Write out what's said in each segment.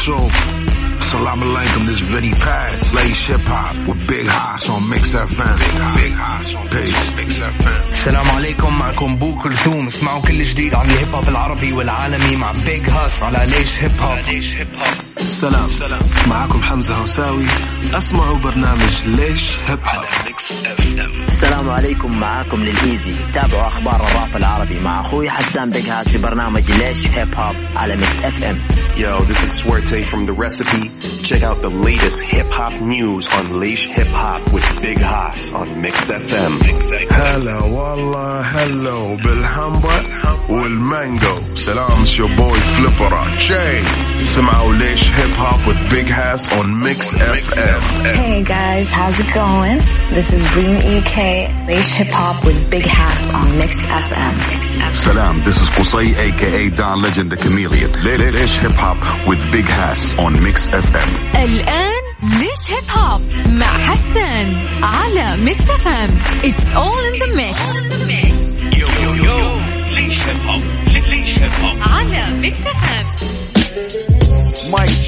So, salam alaikum, this Vinnie Paz, Laish Hip Hop with Big Hass on Mix FM. Big Hass on Peace. Mix FM. السلام عليكم معكم بو كلثوم اسمعوا كل جديد عن الهيب هوب العربي والعالمي مع Big Hass على ليش هيب هوب ليش هيب هوب سلام معكم حمزة هوساوي. اسمعوا برنامج ليش هيب هوب السلام عليكم معاكم الإيزي. تابعوا أخبار الراب العربي مع أخوي حسان Big Hass في برنامج ليش هيب هوب على Mix FM Yo, this is Swerte from The Recipe. Check out the latest hip hop news on Leish Hip Hop with Big Haas on Mix FM. هلا والله هلو بالهمبر والمانجو سلام it's your boy Flipper Jay سمعوا ليش هيب هوب with Big Hass on Mix FM Hey guys, how's it going? This is Reem EK, Leish Hip Hop with Big Hass on Mix FM. Salam, this is Qusay aka Don Legend the Chameleon. Le- le- Lesh Hip Hop with Big Hass on Mix FM. الآن ليش هيب هوب مع حسان على ميكس اف ام It's all in the mix يو يو يو ليش هيب هوب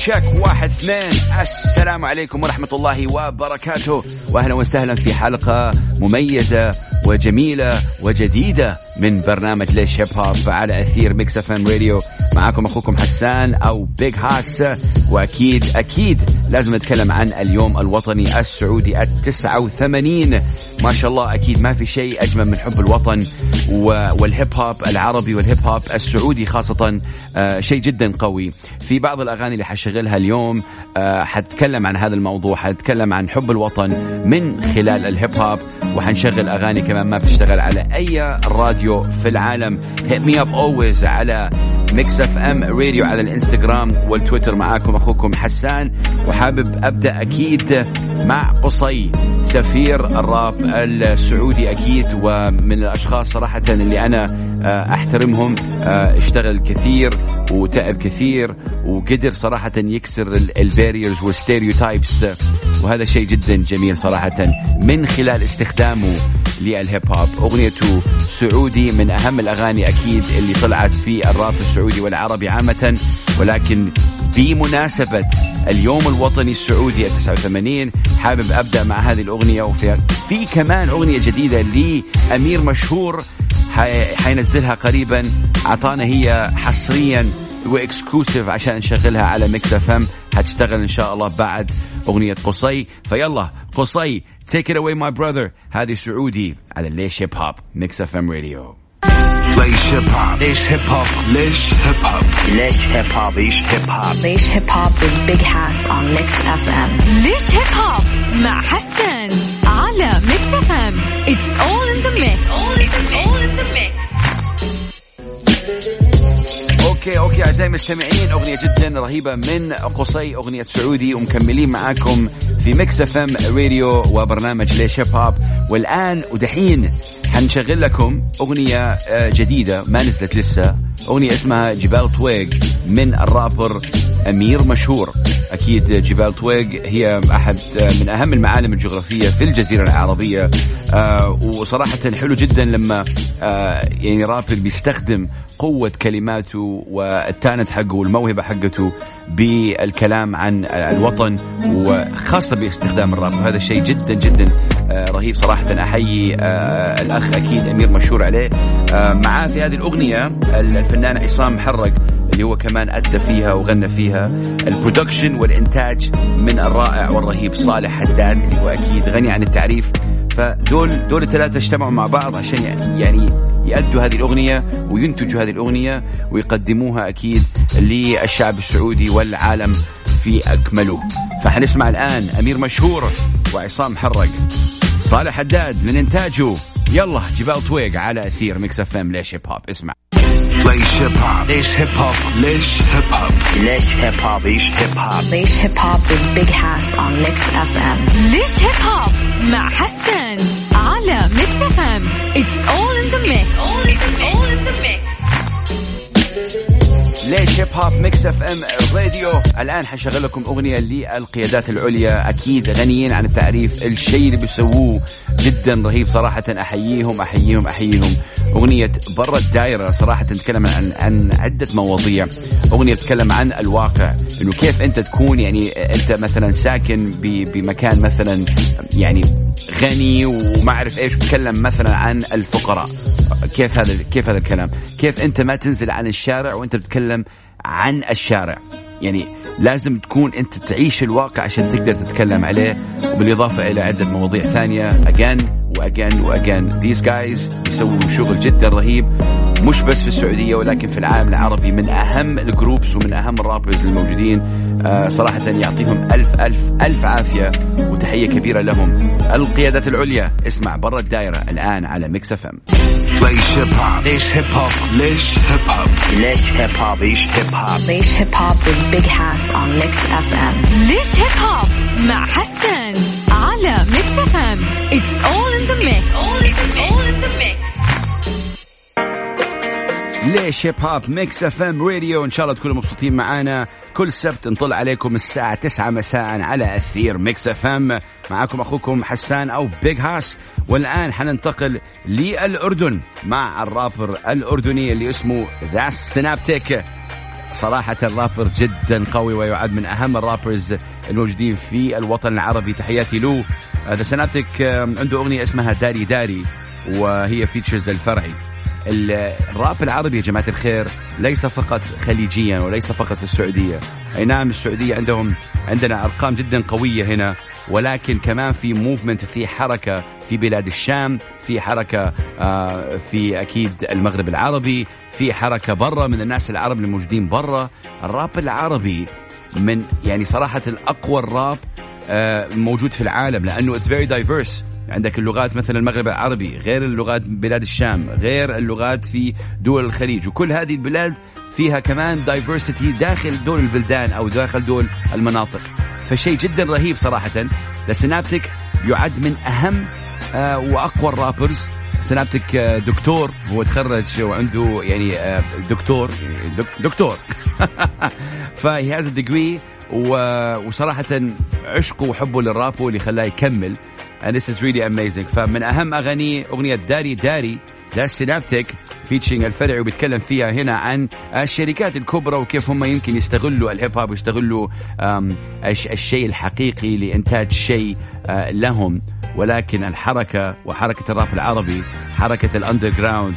check واحد اثنين. السلام عليكم ورحمة الله وبركاته. وأهلا وسهلا في حلقة مميزة وجميلة وجديدة. من برنامج ليش هيب هوب على أثير Mix FM Radio معكم أخوكم حسان أو Big Hass وأكيد أكيد لازم نتكلم عن اليوم الوطني السعودي التسعة وثمانين. ما شاء الله أكيد ما في شيء أجمل من حب الوطن والهيب هوب العربي والهيب هوب السعودي خاصة. آه، شيء جدا قوي. في بعض الأغاني اللي حشغلها اليوم آه، حتكلم عن هذا الموضوع حتكلم عن حب الوطن من خلال الهيب هوب. وحنشغل أغاني كمان ما بتشتغل على أي راديو في العالم hit me up always على Mix FM Radio على الانستغرام والتويتر معاكم اخوكم حسان. وحابب ابدا أكيد مع قصي سفير الراب السعودي أكيد ومن الاشخاص صراحة اللي أنا آه، احترمهم آه، اشتغل كثير وتعب كثير وقدر صراحة يكسر ال barriers وال stereotypes. وهذا شيء جدا جميل صراحة من خلال استخدامه للهيب هوب. أغنيته سعودي من أهم الأغاني أكيد اللي طلعت في الراب السعودي. والعربي عامة ولكن بمناسبة اليوم الوطني السعودي ال 89 حابب أبدأ مع هذه الأغنية وفي في كمان أغنية جديدة لأمير مشهور حي- حينزلها قريبا أعطانا هي حصريا و exclusive عشان نشغلها على Mix FM. حتشتغل إن شاء الله بعد أغنية قصي. فيلا قصي take it away my brother. هذه سعودي على ليش هيب هوب Mix FM Radio. Laish Hip Hop. ليش هيب هوب Laish Hip Hop. ليش هيب هوب Laish Hip Hop. Laish Hip Hop with Big Hass on Mix FM. ليش هيب هوب مع حسان على Mix FM It's all in the mix It's all in the okay okay أعزائي المستمعين أغنية جدا رهيبة من قصي أغنية سعودي ومكملين معاكم في Mix FM Radio وبرنامج ليش هوب والآن ودحين حنشغل لكم أغنية آه، جديدة ما نزلت لسه. أغنية اسمها جبال طويق من الرابر أمير مشهور. أكيد جبال طويق هي آه، من أهم المعالم الجغرافية في الجزيرة العربية. آه، وصراحة حلو جدا لما آه، يعني رابر بيستخدم قوة كلماته والتالنت حقه والموهبة حقته بالكلام عن الوطن وخاصة باستخدام الراب وهذا شيء جدا جدا رهيب صراحة أحيي آه، الأخ أكيد أمير مشهور عليه. آه، معاه في هذه الأغنية الفنان عصام محرق اللي هو كمان أدى فيها وغنى فيها البرودكشن والإنتاج من الرائع والرهيب صالح حداد اللي هو أكيد غني عن التعريف. فدول دول الثلاثة اجتمعوا مع بعض عشان يعني يأدوا هذه الأغنية وينتجوا هذه الأغنية ويقدموها أكيد للشعب السعودي والعالم في أكمله. فحنسمع الآن أمير مشهور وعصام حرق. صالح حداد من إنتاجه يلا جبال طويق على أثير ميكس اف ام ليش هيب هوب اسمع Laish Hip Hop. ليش هيب هوب Laish Hip Hop. ليش هيب هوب Laish Hip Hop. Laish Hip Hop with Big Hass on Mix FM. ليش هيب هوب مع حسان هوب Mix FM Radio الآن حشغل لكم أغنية للقيادات العليا. أكيد غنيين عن التعريف الشيء اللي بيسووه. جدا رهيب صراحة. أحييهم أحييهم أحييهم. أغنية برا الدائرة صراحة تتكلم عن عن عدة مواضيع. أغنية تتكلم عن الواقع. إنه كيف أنت تكون يعني أنت مثلا ساكن بمكان مثلا يعني غني وما أعرف إيش. تتكلم مثلا عن الفقراء. كيف هذا كيف هذا الكلام؟ كيف أنت ما تنزل عن الشارع وأنت بتتكلم عن الشارع. يعني لازم تكون أنت تعيش الواقع عشان تقدر تتكلم عليه وبالإضافة إلى عدة مواضيع ثانية. اجان واجان واجان these guys بيسووا شغل جدا رهيب. مش بس في السعودية ولكن في العالم العربي من أهم ال groups ومن أهم ال rappers الموجودين. آه صراحة يعطيهم ألف ألف ألف عافية وتحية كبيرة لهم. القيادات العليا اسمع برا الدائرة الآن على Mix FM. ليش هيب هوب ليش هيب هوب ليش هيب هوب ليش هيب هوب ليش هيب هوب ليش هيب هوب with Big Hass on Mix FM ليش هيب هوب مع حسان على Mix FM؟ it's all in the mix all in the mix. ليش هيب هوب Mix FM Radio إن شاء الله تكونوا مبسوطين معانا. كل سبت نطل عليكم الساعة 9 مساء على أثير Mix FM معاكم أخوكم حسان أو Big Hass والآن حننتقل للأردن مع الرابر الأردني اللي اسمه The Synaptik صراحة الرابر جدا قوي ويعد من أهم ال rappers الموجودين في الوطن العربي. تحياتي له. ذا سينابتيك عنده أغنية اسمها داري داري وهي features الفرعي. الراب العربي يا جماعة الخير ليس فقط خليجيا وليس فقط في السعودية. أي نعم السعودية عندهم عندنا أرقام جدا قوية هنا ولكن كمان في movement في حركة في بلاد الشام في حركة آه، في أكيد المغرب العربي في حركة برا من الناس العرب الموجودين برا. الراب العربي من يعني صراحة الأقوى الراب آه، موجود في العالم لأنه it's very diverse. عندك اللغات مثل المغرب العربي غير اللغات بلاد الشام غير اللغات في دول الخليج. وكل هذه البلاد فيها كمان diversity داخل دول البلدان أو داخل دول المناطق. فشيء جدا رهيب صراحة. ذا سينابتيك يعد من أهم آه، وأقوى ال rappers آه، دكتور هو تخرج وعنده يعني آه، دكتور دك- دكتور. ف he has degree وصراحة عشقه وحبه للراب هو اللي خلاه يكمل. And this is really amazing. فمن أهم أغانيه أغنية داري داري ذا سينابتيك featuring الفرعي وبيتكلم فيها هنا عن الشركات الكبرى وكيف هم يمكن يستغلوا الهيب هوب ويستغلوا الشيء الحقيقي لإنتاج شيء آه، لهم. ولكن الحركة وحركة الراب العربي حركة ال underground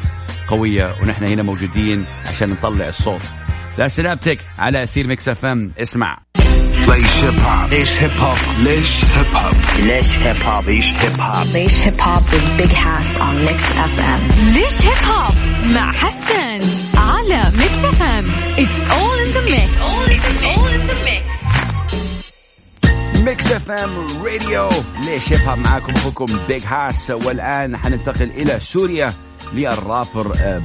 قوية ونحن هنا موجودين عشان نطلع الصوت. ذا سينابتك على أثير ميكس أف إم. اسمع. ليش هيب هوب ليش هيب هوب ليش هيب هوب ليش هيب هوب ليش هيب هوب ليش هيب هوب with Big Hass on Mix FM ليش هيب هوب مع حسن على ميكس اف ام it's all in the mix all in the mix. ميكس اف ام راديو ليش هيب هوب معاكم أخوكم بيج هاس والآن حننتقل إلى سوريا للرابر آه،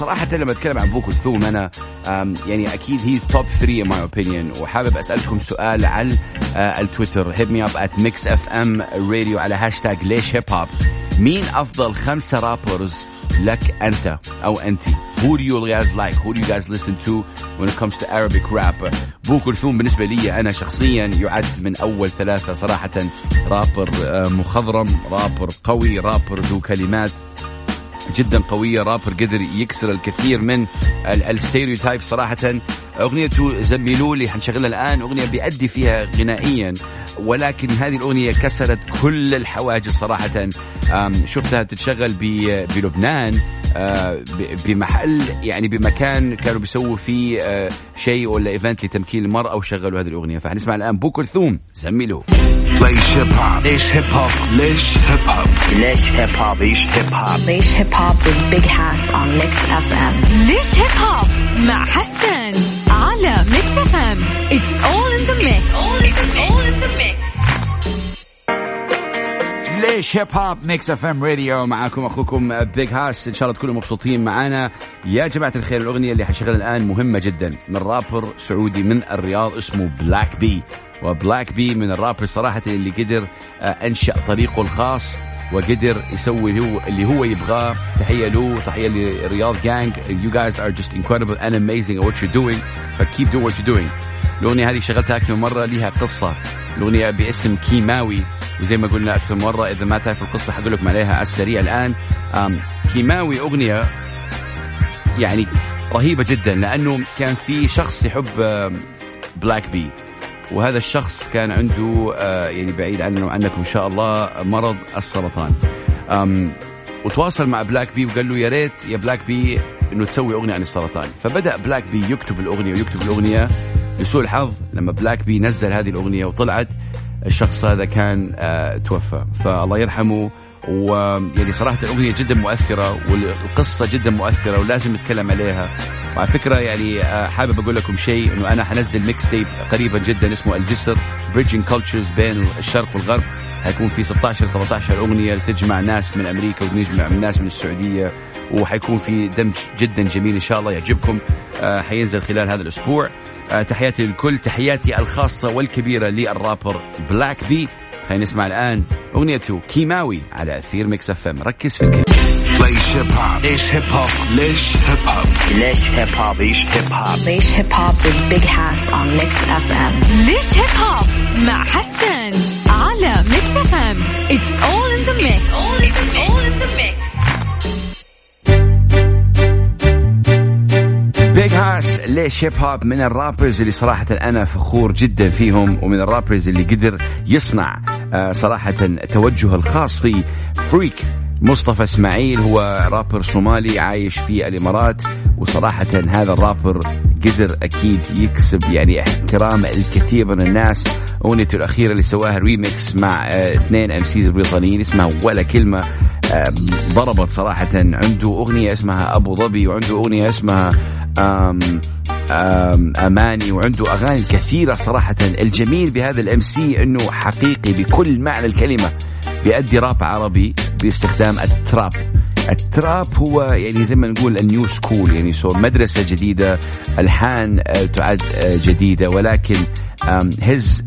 صراحة لما أتكلم عن بو كلثوم أنا يعني أكيد he's top 3 in my opinion وحابب أسألكم سؤال على آه، التويتر. hit me up at ميكس اف ام راديو على هاشتاج ليش هيب هوب مين أفضل خمسة rappers لك أنت أو انت؟ Who do you guys like? Who do you guys listen to when it comes to Arabic rap بو كلثوم بالنسبة لي أنا شخصيا يعد من أول ثلاثة صراحة. رابر آه، مخضرم رابر قوي رابر ذو كلمات. جدا قوية رابر قدر يكسر الكثير من ال stereotype صراحة. أغنيته زميلوا لي حنشغلها الآن أغنية بيأدي فيها غنائيا ولكن هذه الأغنية كسرت كل الحواجز صراحة. شفتها تتشغل بلبنان آه، بمحل يعني بمكان كانوا بيسووا فيه آه، شيء ولا event لتمكين المرأة وشغلوا هذه الأغنية. فحنسمع الآن بو كلثوم زميلوا ليش هيب هوب ليش هيب هوب ليش هيب هوب ليش هيب هوب ليش هيب هوب ليش هيب هوب with Big Hass on Mix FM ليش هيب هوب مع حسن على ميكس اف ام it's all in the mix all in the mix. ليش هيب هوب ميكس اف ام راديو معاكم أخوكم بيج هاس إن شاء الله تكونوا مبسوطين معانا يا جماعة الخير الأغنية اللي حنشغلها الآن مهمة جدا. من رابر سعودي من الرياض اسمه بلاك بي وبلاك بي من الرابر صراحة اللي قدر آه، أنشأ طريقه الخاص وقدر يسوي هو اللي هو يبغاه. تحية له تحية لرياض جانج you guys are just incredible and amazing at what you're doing. But keep doing what you're doing. الأغنية هذه شغلتها أكثر من مرة لها قصة. الأغنية باسم كيماوي. وزي ما قلنا أكثر من مرة إذا ما تعرف القصة حقول لكم عليها على السريع الآن. أم كيماوي أغنية يعني رهيبة جدا لأنه كان في شخص يحب بلاك بي وهذا الشخص كان عنده آه، يعني بعيد عنه وعنكم إن شاء الله مرض السرطان. وتواصل مع بلاك بي وقال له يا ريت يا بلاك بي إنه تسوي أغنية عن السرطان. فبدأ بلاك بي يكتب الأغنية ويكتب الأغنية لسوء الحظ لما بلاك بي نزل هذه الأغنية وطلعت الشخص هذا كان آه توفى. فالله يرحمه ويعني صراحة الاغنيه جدا مؤثرة والقصة جدا مؤثرة ولازم نتكلم عليها. وعلى فكرة يعني آه، حابب أقول لكم شيء إنه أنا حنزل mixtape قريبا جدا اسمه الجسر bridging cultures بين الشرق والغرب. حيكون في 16 17 أغنية تجمع ناس من أمريكا وتجمع ناس من السعودية وحيكون في دمج جدا جميل إن شاء الله يعجبكم آه، حينزل خلال هذا الأسبوع. تحياتي للكل تحياتي الخاصة والكبيرة للرابر بلاك بي خلينا نسمع الآن اغنيته كيماوي على أثير ميكس اف ام. ركز في الكلمة. ليش هيب هوب ليش هيب هوب ليش هيب هوب ليش هيب هوب ليش هيب هوب Leish Hip Hop with Big Hass on Mix FM. ليش هيب هوب مع حسن على ميكس اف ام؟ it's all in the mix all in the mix. ليش هيب هوب من ال rappers اللي صراحة أنا فخور جدا فيهم ومن ال rappers اللي قدر يصنع آه، صراحة توجه الخاص في فريك مصطفى إسماعيل. هو رابر صومالي عايش في الإمارات وصراحة هذا الرابر قدر أكيد يكسب يعني احترام الكثير من الناس. أغنيته الأخيرة اللي سواها ريميكس مع آه، اثنين MCs بريطانيين اسمها ولا كلمة. آه، ضربت صراحة عنده أغنية اسمها أبو ظبي وعنده أغنية اسمها آم آم أماني وعنده أغاني كثيرة صراحة. الجميل بهذا ال MC إنه حقيقي بكل معنى الكلمة بيأدي راب عربي باستخدام ال trap. ال trap هو يعني زي ما نقول ال new school يعني so مدرسة جديدة ألحان آه، تعد آه، جديدة. ولكن his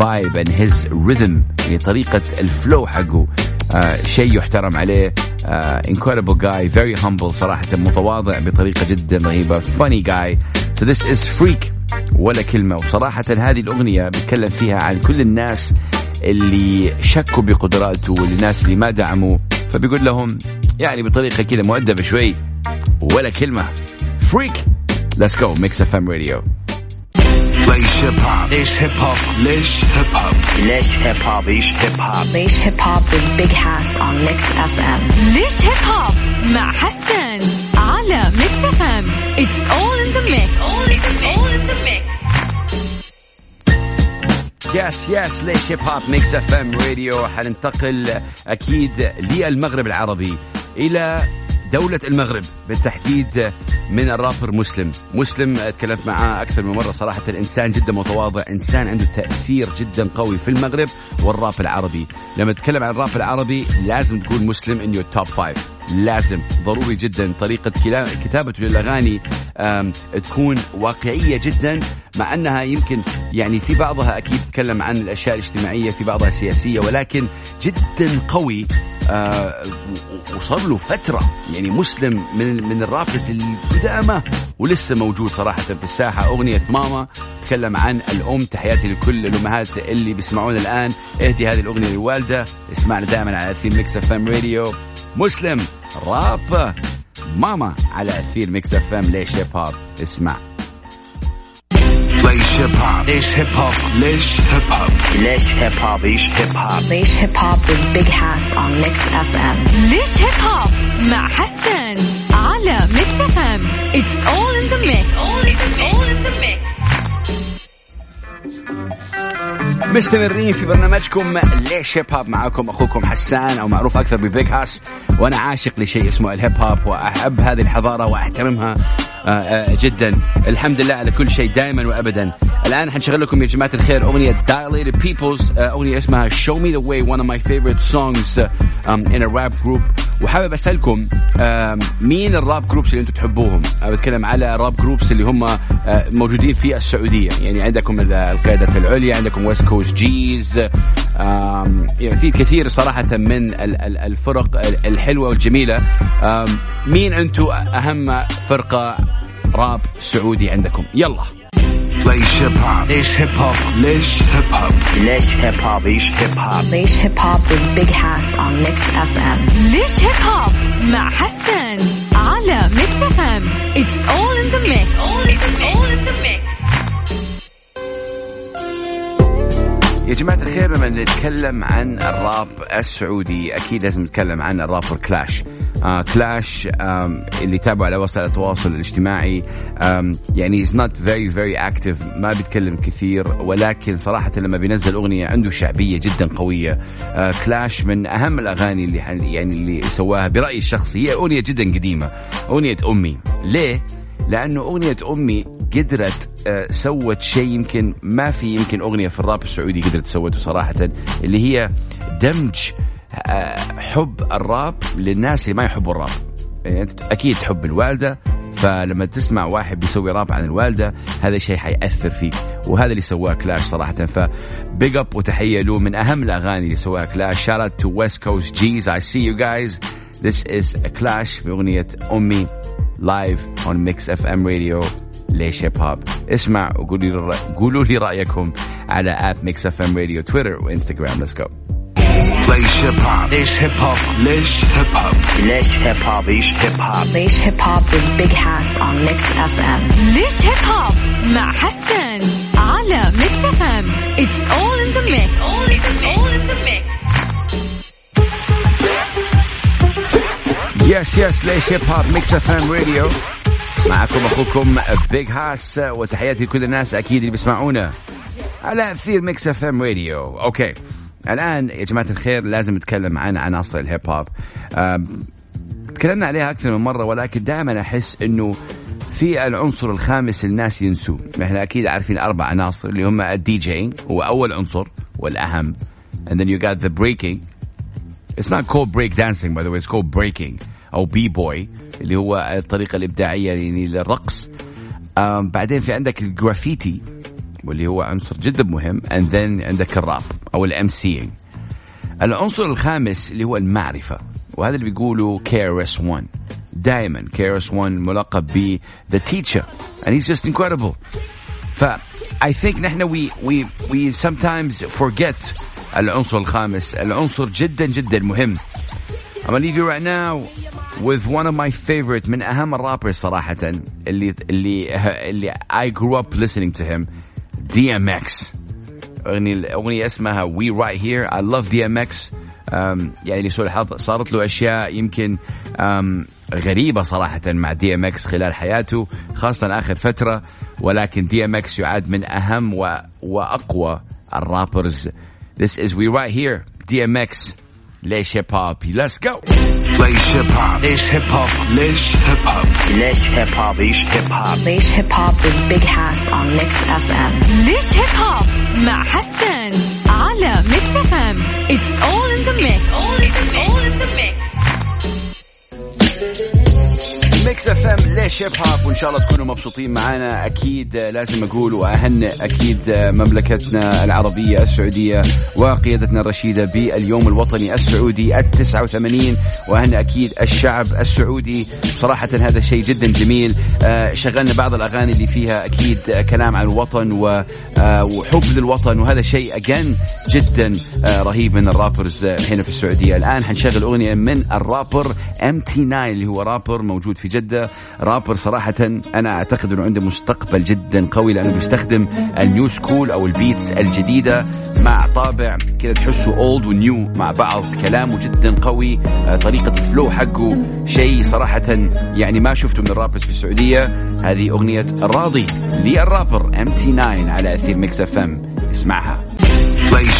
vibe and his rhythm يعني طريقة ال flow حقه آه، شيء يحترم عليه. Incredible guy very humble صراحة متواضع بطريقة جدا رهيبة funny guy. So this is Freek. ولا كلمة. وصراحة هذه الأغنية بتكلم فيها عن كل الناس اللي شكوا بقدراته والناس اللي ما دعموا فبيقول لهم يعني بطريقة كذا مؤدبة شوي ولا كلمة. فريك let's go. Mix FM radio. ليش هيب هوب ليش هيب هوب ليش هيب هوب ليش هيب هوب ليش هيب هوب Laish Hip Hop with Big Hass on Mix FM. ليش هيب هوب مع حسن على Mix FM it's all in the mix all in the mix. yes yes ليش هيب هوب Mix FM راديو حننتقل أكيد للمغرب العربي إلى دولة المغرب بالتحديد من الرابر مسلم. مسلم تكلمت معاه أكثر من مرة صراحة. إنسان جدا متواضع إنسان عنده تأثير جدا قوي في المغرب والراب العربي. لما تتكلم عن الراب العربي لازم تقول مسلم in your top five لازم ضروري جدا طريقة كتابته للأغاني تكون واقعية جدا مع أنها يمكن يعني في بعضها أكيد تتكلم عن الأشياء الاجتماعية في بعضها سياسية ولكن جدا قوي آه، وصار له فترة يعني مسلم من من ال rappers القدامى ولسه موجود صراحة في الساحة. أغنية ماما تكلم عن الأم تحياتي لكل الأمهات اللي بيسمعونا الآن. اهدي هذه الأغنية للوالدة اسمعنا دائما على أثير Mix FM راديو مسلم راب ماما على أثير Mix FM ليش هيب هوب اسمع. ليش هيب هوب ليش هيب هوب ليش هيب هوب ليش هيب هوب ليش هيب هوب Laish Hip Hop with Big Hass on Mix FM. ليش هيب هوب مع حسن على Mix FM it's all in the mix all in the mix. مستمرين في برنامجكم ليش هيب هوب معاكم أخوكم حسان أو معروف أكثر ب Big Hass وأنا عاشق لشيء اسمه الهيب هوب وأحب هذه الحضارة وأحترمها. جدا. الحمد لله على كل شيء دائما وابدا. الآن حنشغل لكم يا جماعة الخير أغنية Dilated Peoples آه، أغنية اسمها Show Me the Way one of my favorite songs um, in a rap group. وحابب أسألكم مين ال rap groups اللي أنتم تحبوهم؟ أنا بتكلم على rap groups اللي هم آه، موجودين في السعودية، يعني عندكم ال- القياده العليا، عندكم West Coast Gz يعني في كثير صراحة من ال- ال- الفرق ال- الحلوة والجميلة. آم، مين أنتم أهم فرقة راب سعودي عندكم؟ يلا Laish Hip Hop. ليش هيب هوب ليش هيب هوب ليش هيب هوب ليش هيب هوب Laish Hip Hop with Big Hass on Mix FM. ليش هيب هوب مع حسن جماعة الخير لما نتكلم عن الراب السعودي أكيد لازم نتكلم عن الرابر كلاش آه كلاش آم اللي تابعوا على وسائل التواصل الاجتماعي آم يعني is not very very active ما بيتكلم كثير ولكن صراحة لما بينزل أغنية عنده شعبية جدا قوية. آه كلاش من أهم الأغاني اللي يعني اللي سواها برأيي الشخصي هي أغنية جدا قديمة أغنية أمي. ليه؟ لأنه أغنية أمي قدرت آه، سوت شيء يمكن ما في يمكن أغنية في الراب السعودي قدرت تسوته صراحة اللي هي دمج آه، حب الراب للناس اللي ما يحبوا الراب. يعني أنت أكيد تحب الوالدة فلما تسمع واحد بيسوي راب عن الوالدة هذا الشيء حيأثر فيك. وهذا اللي سواه كلاش صراحة. ف big up وتحية له من أهم الأغاني اللي سواها كلاش. shout out to West Coast Gz I see you guys This is Klash في أغنية أمي. live on Mix FM راديو ليش هيب هوب اسمع وقولوا لي قولوا لي رأيكم على at Mix FM راديو تويتر وانستغرام let's go Laish Hip Hop. ليش هيب هوب ليش هيب هوب ليش هيب هوب ليش هيب هوب Laish Hip Hop with Big Hass on Mix FM. ليش هيب هوب مع yes yes ليش هيب هوب Mix FM راديو معكم أخوكم Big Hass وتحياتي لكل الناس أكيد اللي بيسمعونا على أثير Mix FM راديو okay الآن يا جماعة الخير لازم نتكلم عن عناصر الهيب هوب. تكلمنا عليها أكثر من مرة ولكن دائما أحس إنه في العنصر الخامس الناس ينسوه. إحنا أكيد عارفين أربع عناصر اللي هم الدي جي هو اول عنصر والأهم. And then you got the breaking. It's not called break dancing by the way, it's called breaking. أو B-boy اللي هو الطريقة الإبداعية يعني للرقص. بعدين في عندك الجرافيتي واللي هو عنصر جدا مهم and then عندك الراب أو ال MCing. العنصر الخامس اللي هو المعرفة وهذا اللي بيقولوا KRS-One دائما KRS-One ملقب ب the teacher and he's just incredible. ف I think نحن we we we sometimes forget العنصر الخامس العنصر جدا جدا مهم I'm gonna leave you right now with one of my favorite من أهم الرابرز صراحة اللي اللي اللي I grew up listening to him DMX أغنية الأغنية اسمها We Right Here. I love DMX أم يعني لسوء الحظ صارت له أشياء يمكن أم غريبة صراحة مع دي ام إكس خلال حياته خاصة آخر فترة. ولكن DMX يعد من أهم و... وأقوى ال rappers. This is We Right Here DMX ليش هيب هوب Let's go. Laish Hip Hop. ليش هيب هوب ليش هيب هوب ليش هيب هوب ليش هيب هوب Laish Hip Hop with Big Hass on Mix FM. ليش هيب هوب مع حسن على Mix FM it's all in the mix all in the mix. Mix FM ليش Hip Hop وإن شاء الله تكونوا مبسوطين معنا أكيد لازم أقول وأهنئ أكيد مملكتنا العربية السعودية وقيادتنا الرشيدة باليوم الوطني السعودي ال 89 وأهنئ أكيد الشعب السعودي. صراحة هذا شيء جدا جميل. آه، شغلنا بعض الأغاني اللي فيها أكيد كلام عن الوطن آه، وحب للوطن. وهذا شيء again جدا آه، رهيب من ال rappers هنا في السعودية. الآن حنشغل أغنية من الرابر MT 9 اللي هو رابر موجود في جدة. رابر صراحة أنا أعتقد إنه عنده مستقبل جدا قوي لأنه بيستخدم ال new school أو ال beats الجديدة مع طابع كذا تحسه old و new مع بعض. كلامه جدا قوي آه، طريقة ال flow حقه شيء صراحة يعني ما شفته من ال rappers في السعودية. هذه أغنية الراضي لل rapper MT 9 على أثير Mix FM اسمعها.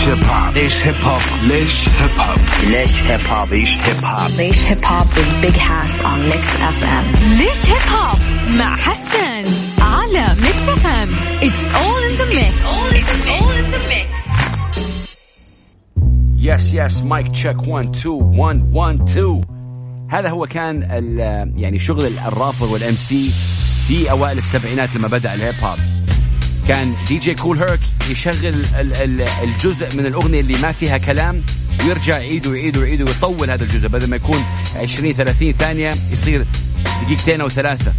ليش hip hop. ليش Hip Hop ليش Hip Hop ليش Hip Hop ليش Hip Hop ليش Hip Hop with Big Hass on Mix FM. ليش Hip Hop مع حسن على Mix FM it's all in the mix all in the mix. yes yes mic check 1 2 1 1 2 هذا هو كان ال- يعني شغل ال rapper وال MC في أوائل السبعينات لما بدأ ال hip hop كان DJ Kool Herc يشغل ال- ال- الجزء من الأغنية اللي ما فيها كلام ويرجع يعيد ويعيد ويعيد ويطول هذا الجزء بدل ما يكون 20 30 ثانية يصير دقيقتين أو ثلاثة.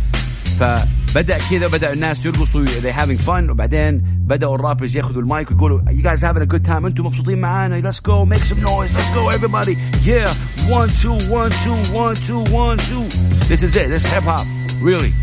فبدأ بدا كذا بدا الناس يرقصوا they having fun. وبعدين بدأوا الرابرز ياخذوا المايك ويقولوا you guys having a good time? أنتم مبسوطين معانا؟ Let's go make some noise. Let's go everybody. Yeah. One two one two one two one two. This is it. This is hip hop. Really.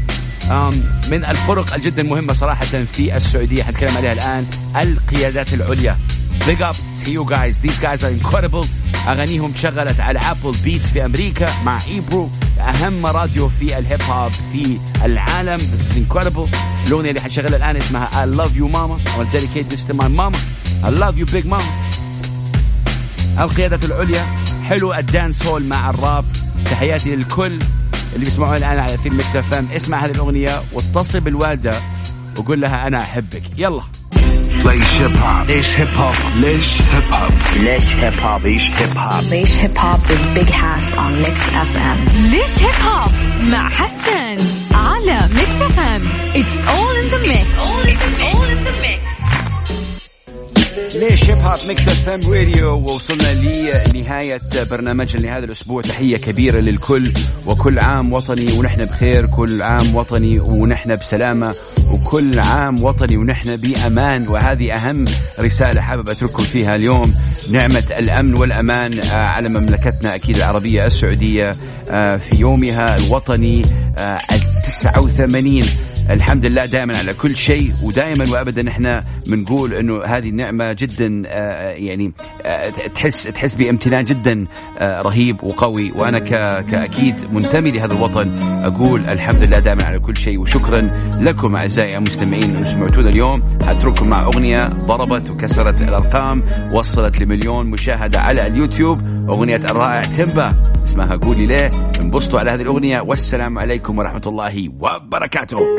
من الفرق الجدا مهمة صراحة في السعودية حنتكلم عليها الآن القيادات العليا. Big up to you guys. These guys are incredible. أغانيهم تشغلت على Apple Beats في أمريكا مع Ebro أهم راديو في ال hip hop في العالم. This is incredible. الأغنية اللي حنشغلها الآن اسمها I love you mama. I to dedicate this to my mama. I love you big mama. القيادات العليا حلو ال dancehall مع الراب. تحياتي للكل. اللي بيسمعون الآن على أثير Mix FM اسمع هذه الأغنية واتصل بالوالدة وقول لها أنا أحبك. يلا. ليش Hip Hop ليش Hip Hop ليش Hip Hop ليش Hip Hop ليش Hip Hop ليش Hip Hop with Big Hass on Mix FM. ليش Hip Hop مع حسن على Mix FM it's all in the mix all in the mix. ليش Hip Hop Mix FM راديو ووصلنا لنهاية برنامجنا لهذا الأسبوع. تحية كبيرة للكل وكل عام وطني ونحن بخير كل عام وطني ونحن بسلامة وكل عام وطني ونحن بأمان. وهذه أهم رسالة حابب أترككم فيها اليوم. نعمة الأمن والأمان آه، على مملكتنا أكيد العربية السعودية آه، في يومها الوطني آه، التسعة وثمانين الحمد لله دائما على كل شيء ودائما وابدا إحنا بنقول إنه هذه النعمة جدا آه، يعني آه، تحس تحس بامتنان جدا آه، رهيب وقوي. وأنا كأكيد منتمي لهذا الوطن أقول الحمد لله دائما على كل شيء وشكرا لكم أعزائي المستمعين انه سمعتونا اليوم. حترككم مع أغنية ضربت وكسرت الأرقام وصلت لمليون مشاهدة على اليوتيوب. أغنية الرائع تمبا اسمها قولي ليه. انبسطوا على هذه الأغنية والسلام عليكم ورحمة الله وبركاته.